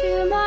to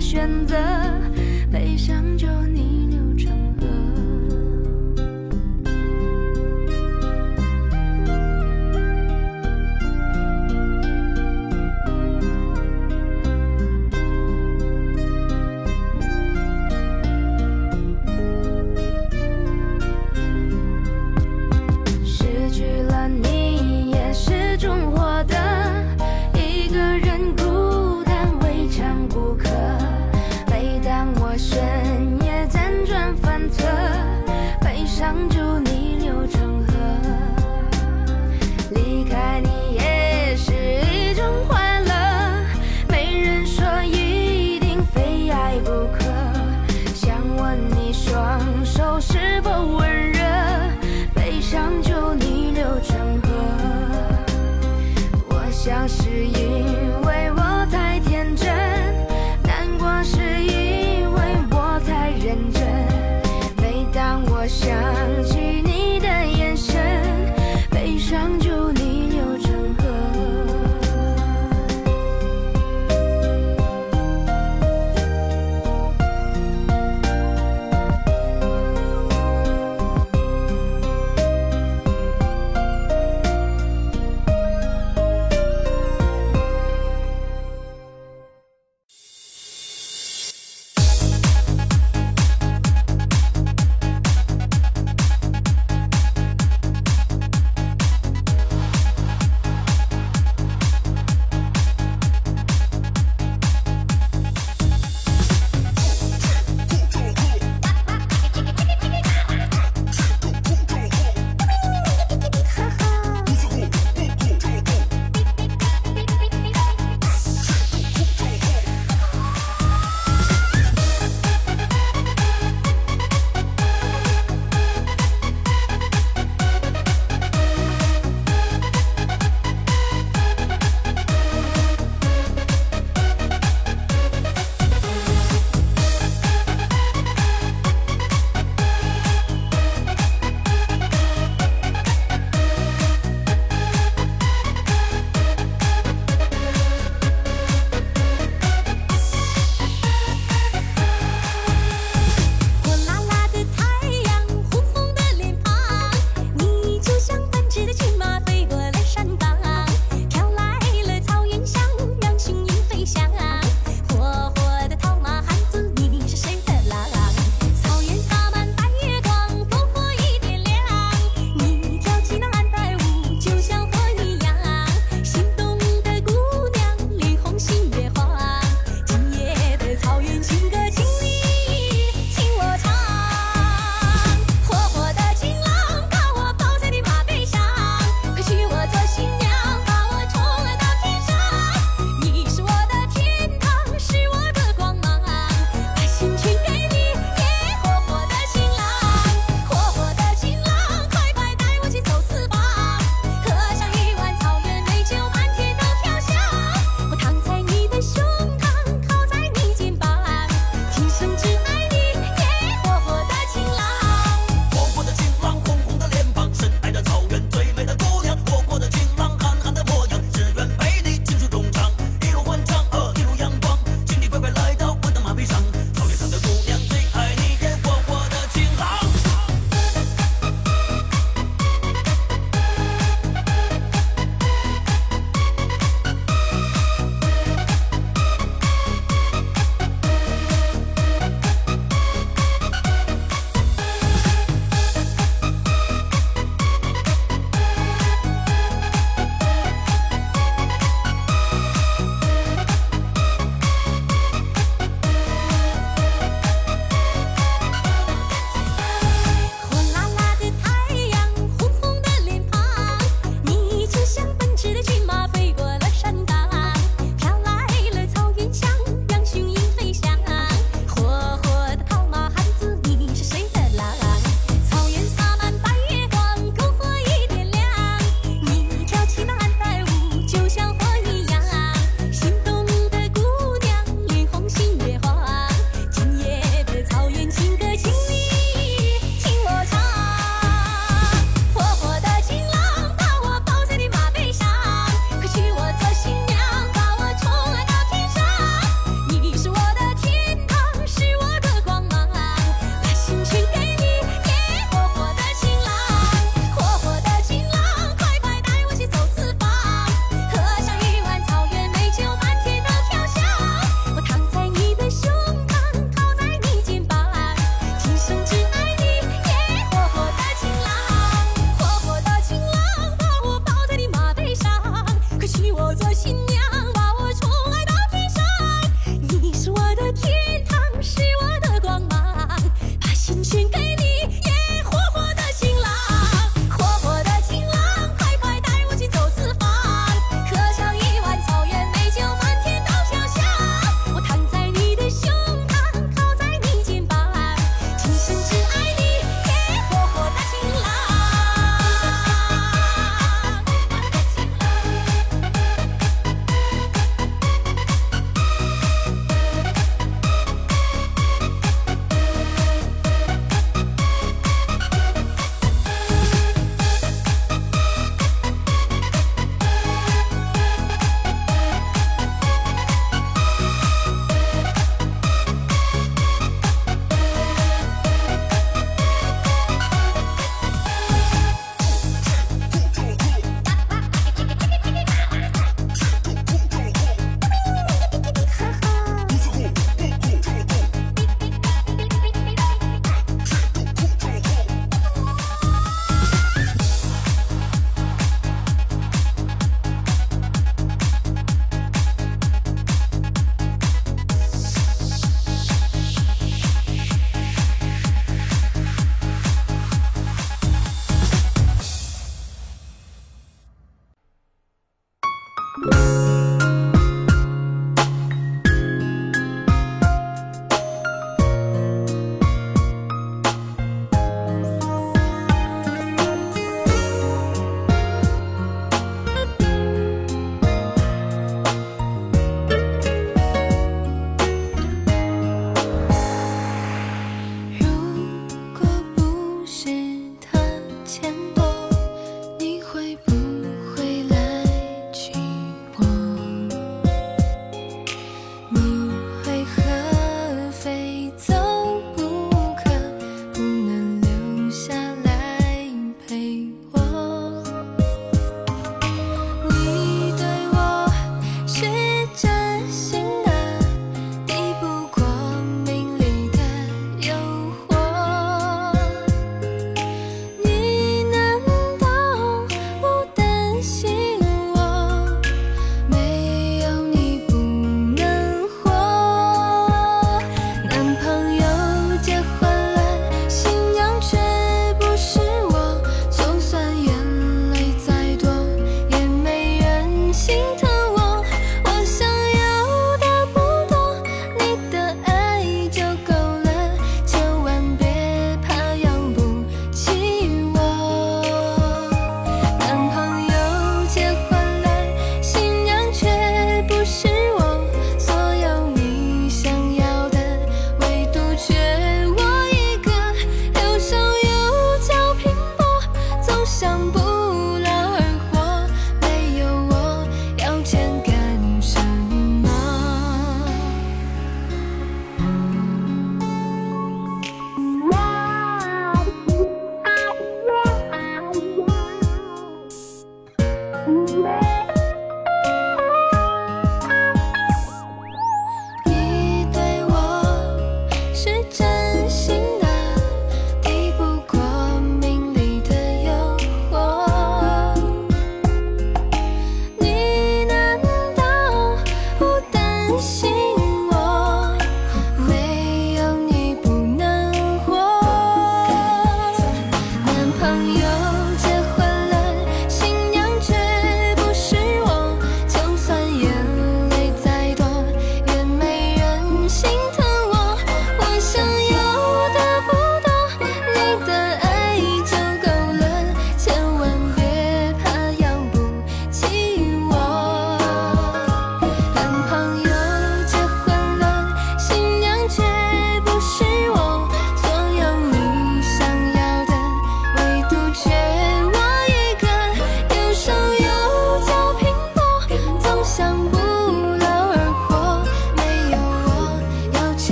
选择，悲伤就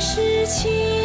是情。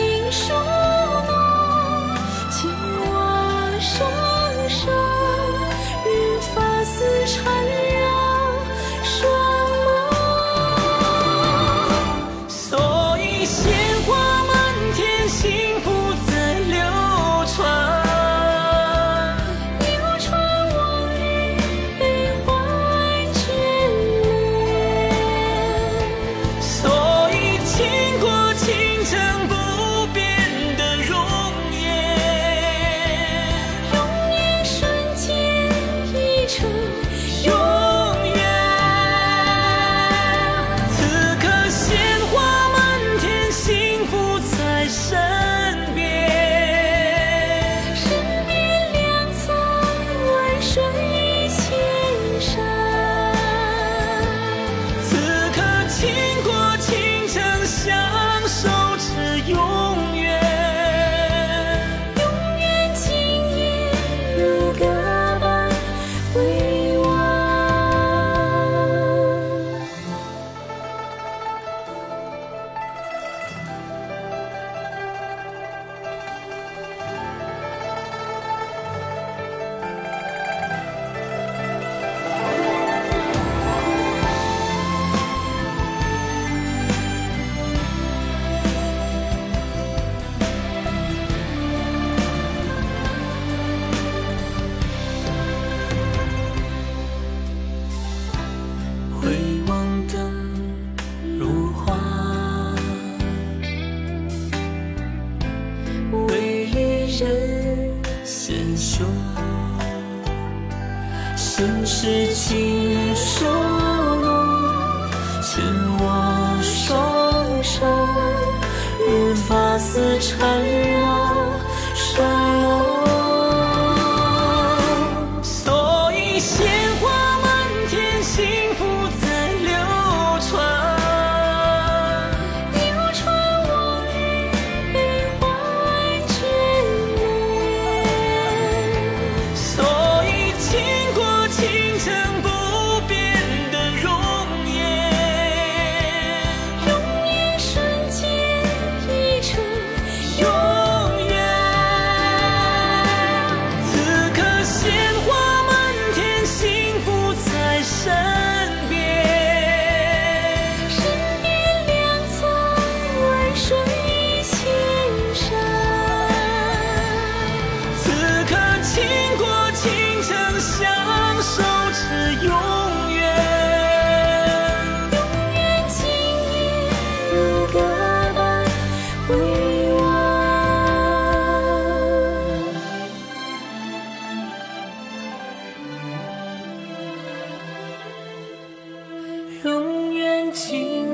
永远今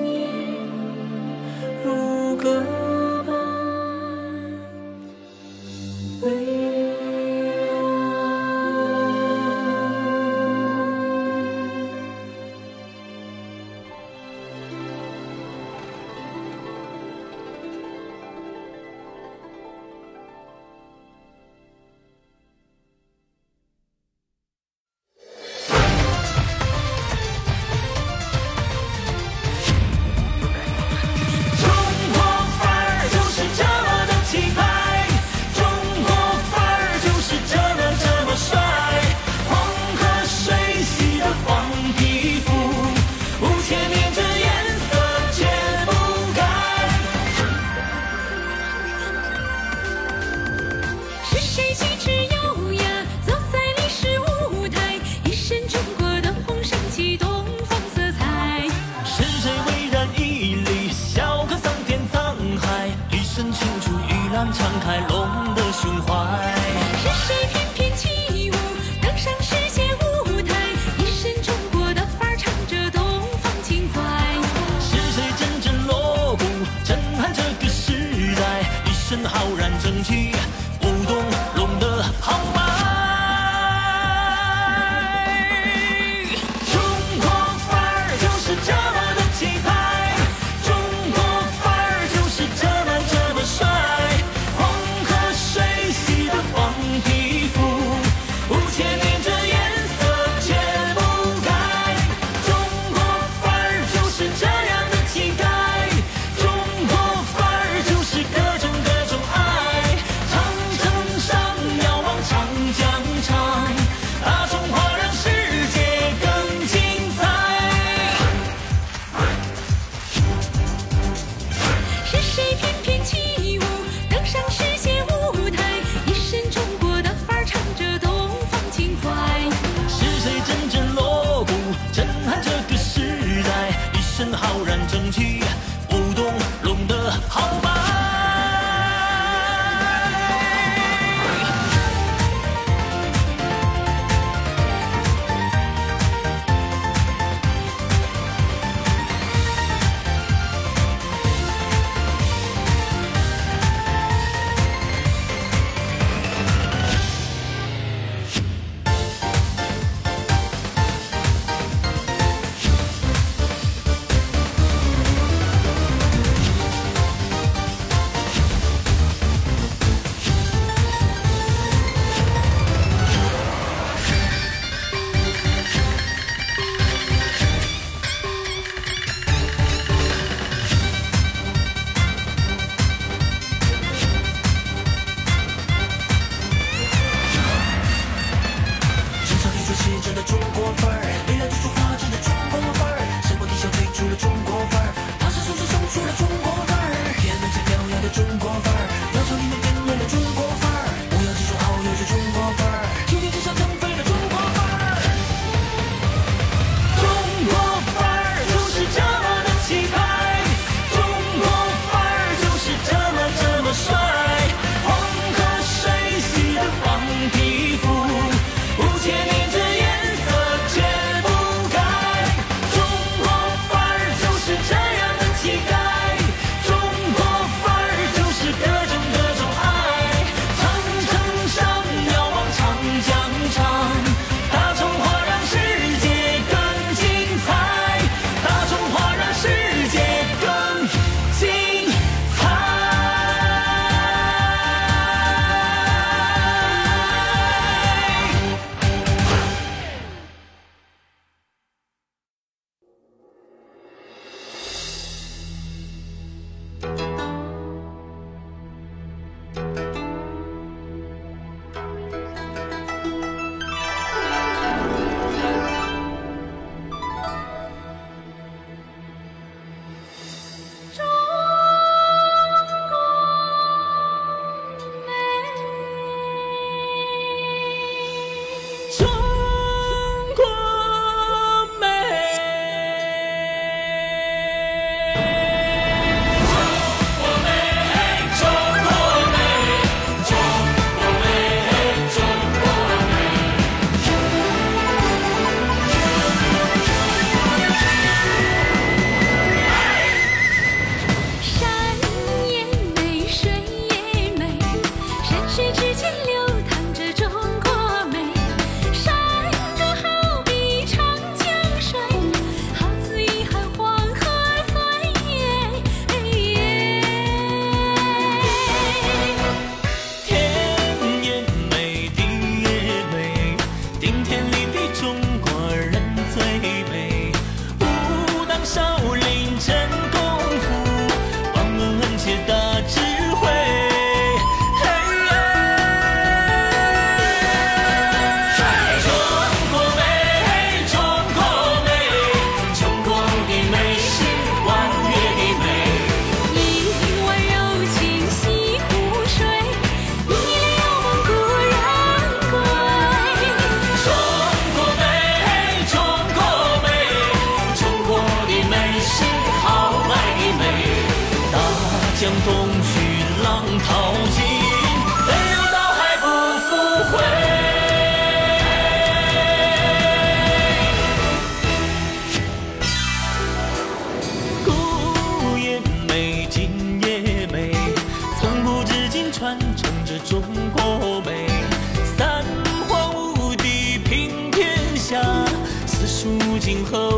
今何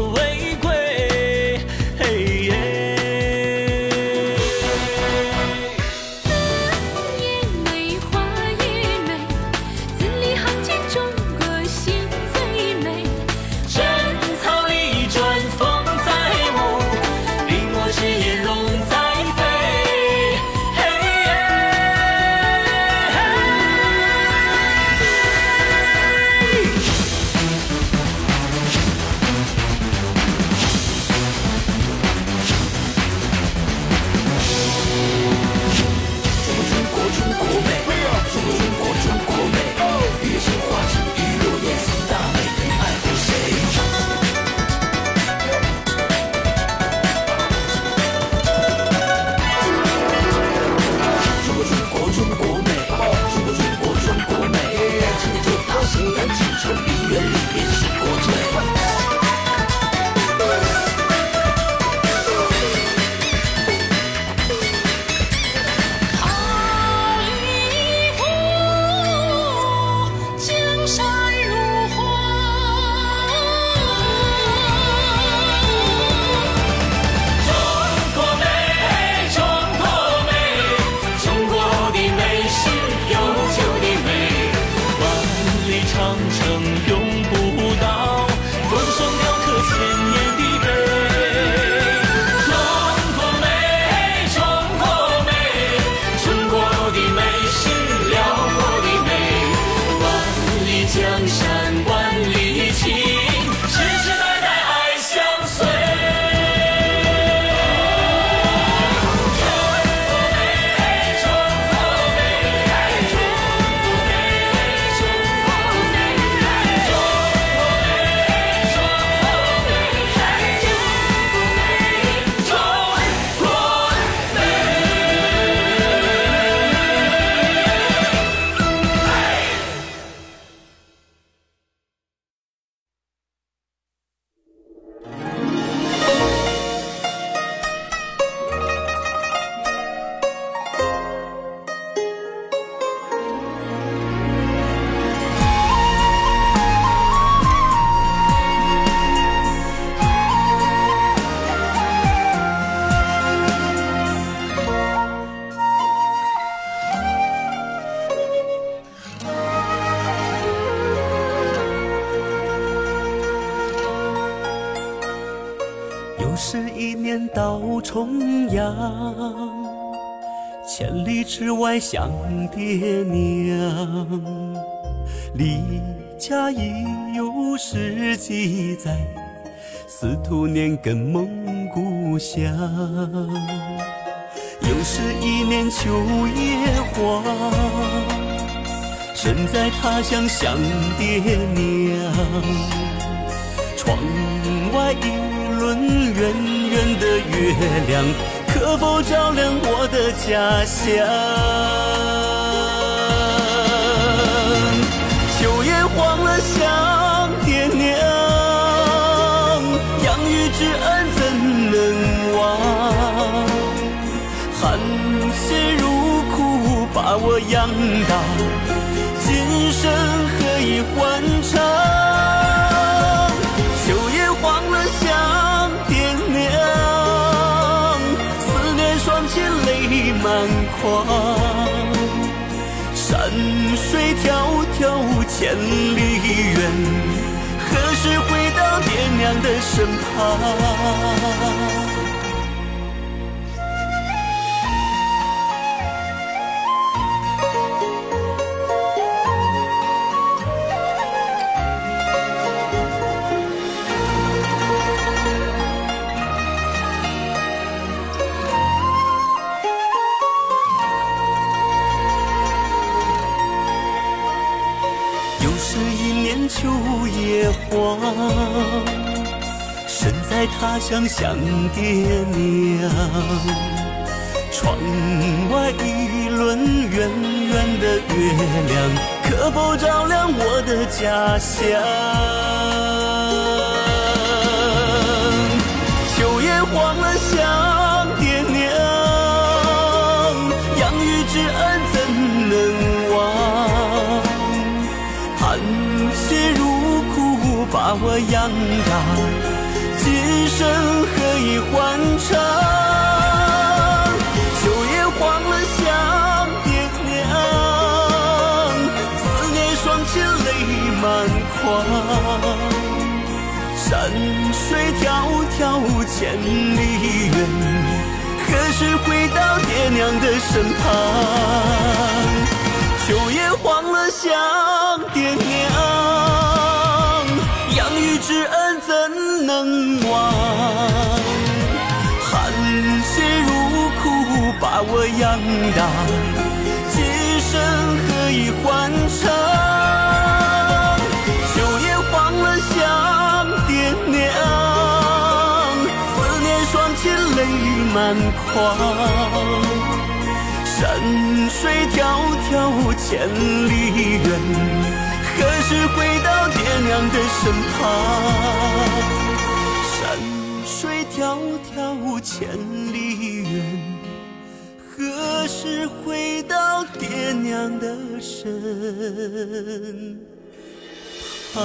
想爹娘。离家已有十几载，司徒年更梦故乡。又是一年秋叶黄，身在他乡想爹娘。窗外一轮圆圆的月亮，可否照亮我的家乡？秋叶黄了想爹娘，养育之恩怎能忘？含血如苦把我养大，今生何以还满眶。山水迢迢千里远，何时回到爹娘的身旁？黄，身在他乡想爹娘。窗外一轮圆圆的月亮，可否照亮我的家乡？秋叶黄了想爹娘，养育之恩把我养大，今生何以还偿？秋叶黄了想爹娘，思念双亲泪满眶。山水迢迢千里远，何时回到爹娘的身旁？秋叶黄了想爹娘，能忘？汗血如苦把我养大，今生何以还偿？秋叶黄了想爹娘，思念双亲泪满眶。山水迢迢千里远，何时回到爹娘的身旁？迢迢千里远，何时回到爹娘的身旁？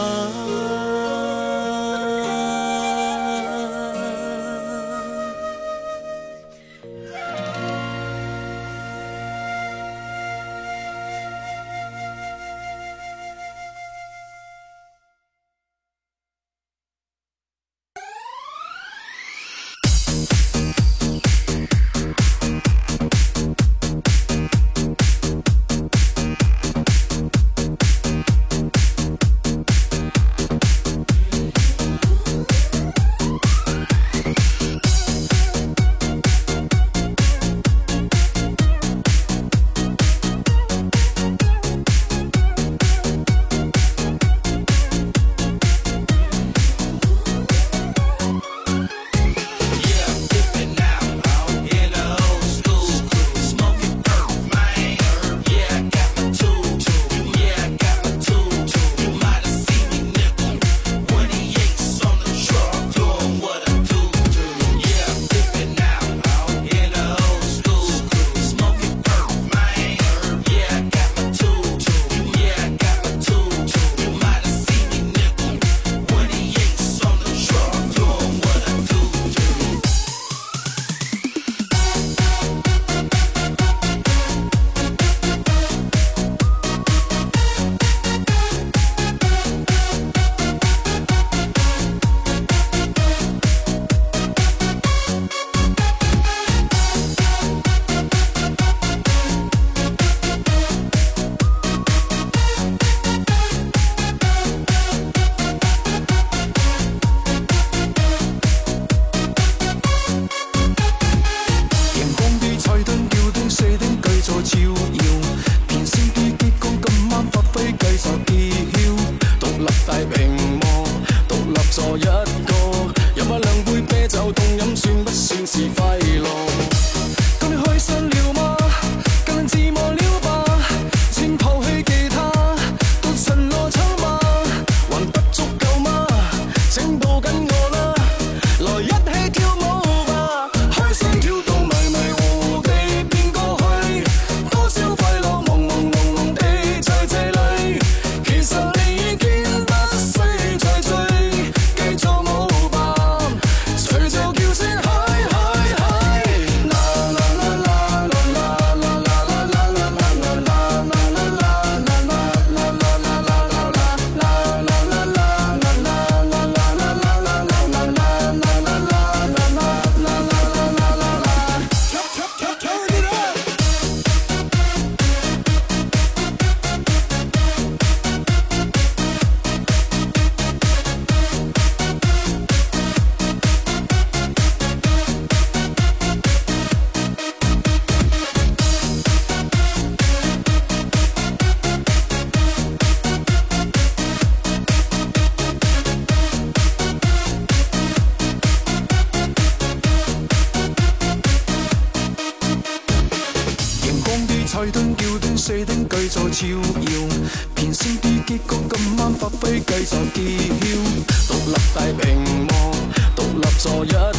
再蹲轿端，四丁继续照耀，便先知结局。今晚发挥继续揭晓，独立大屏幕，独立坐一。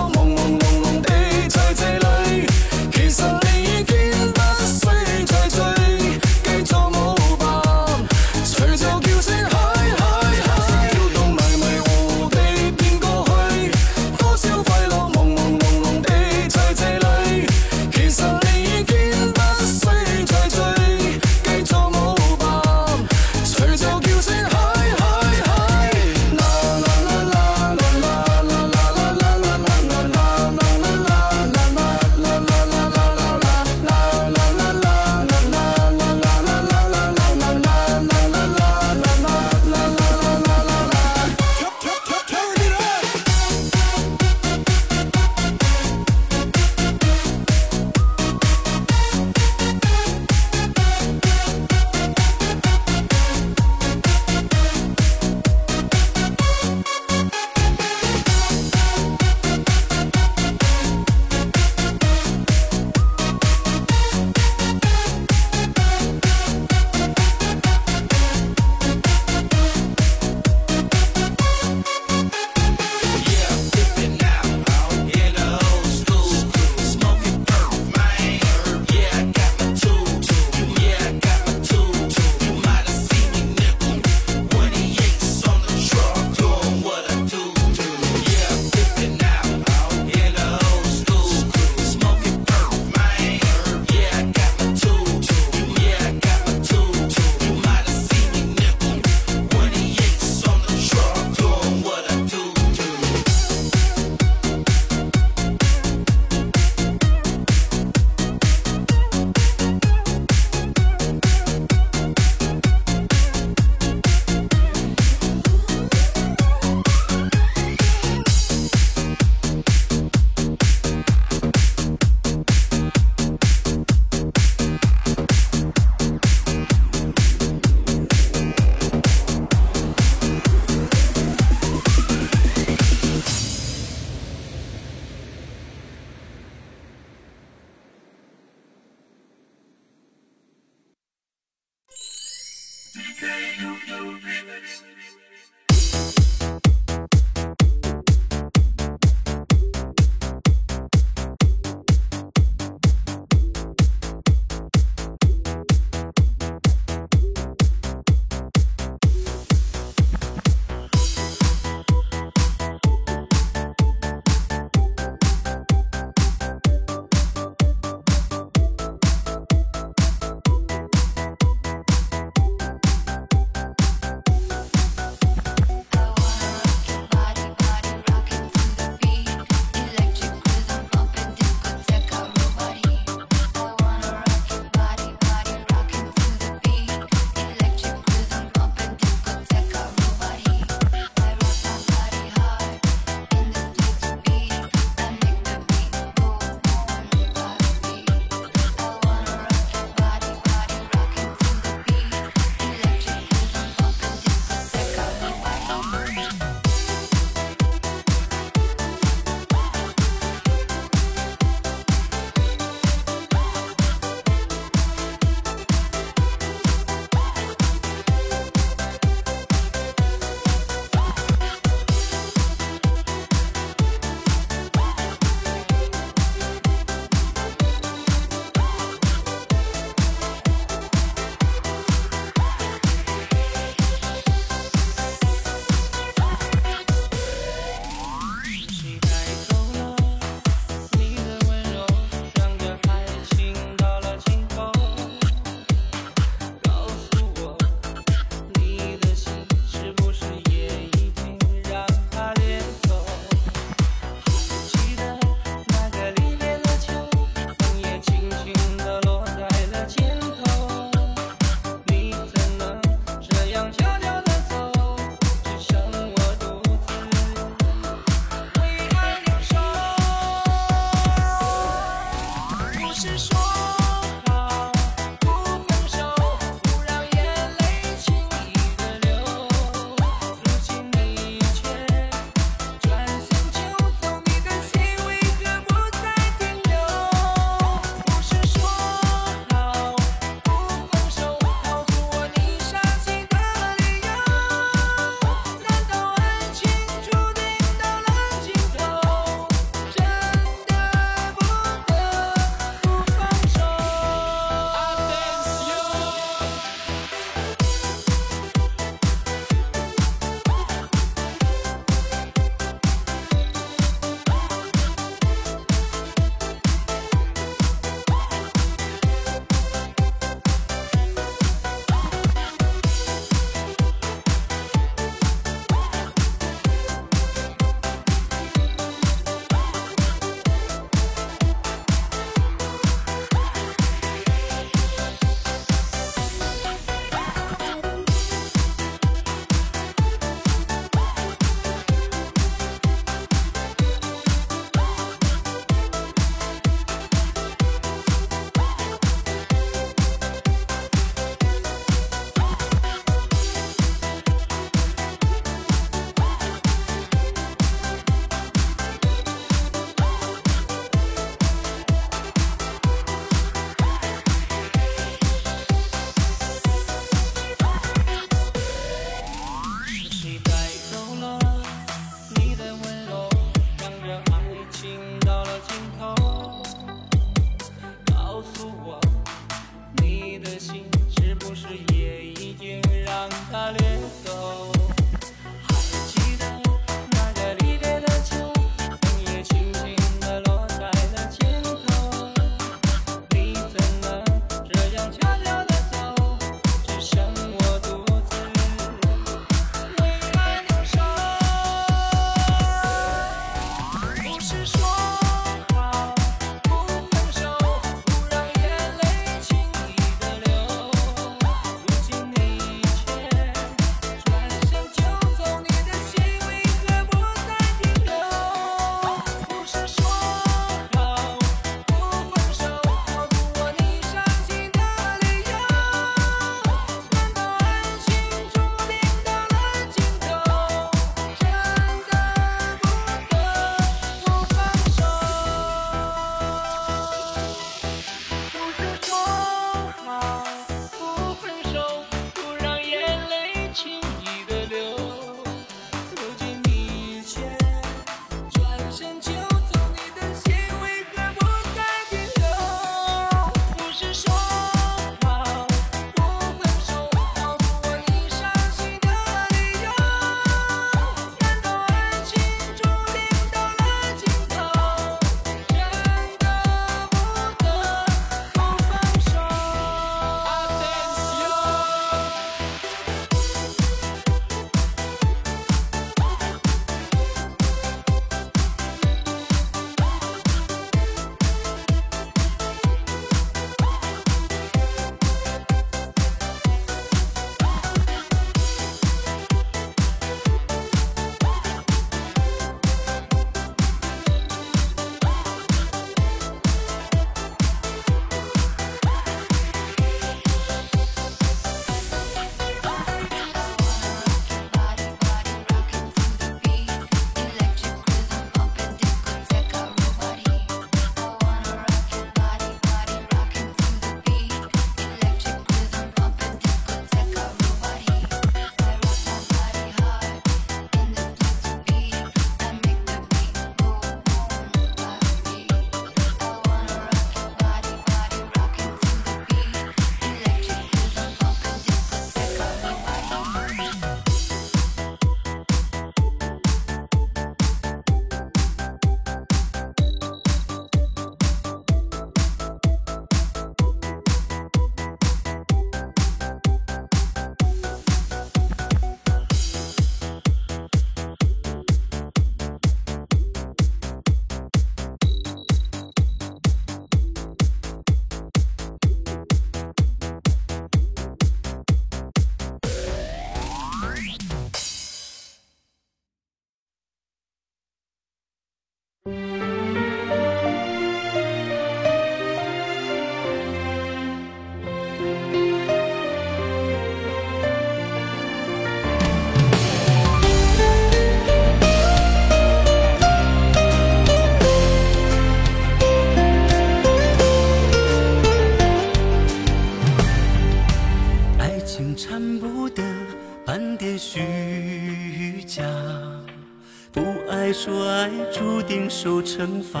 法。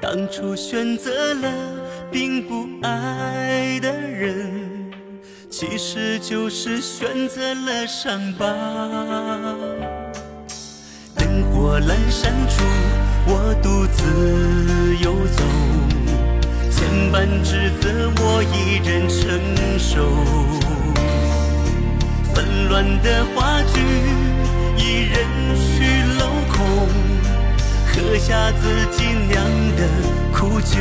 当初选择了并不爱的人，其实就是选择了伤疤。灯火阑珊处，我独自游走，千般指责我一人承受。纷乱的话剧，一人去。喝下自己酿的苦酒。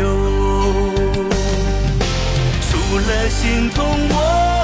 除了心痛我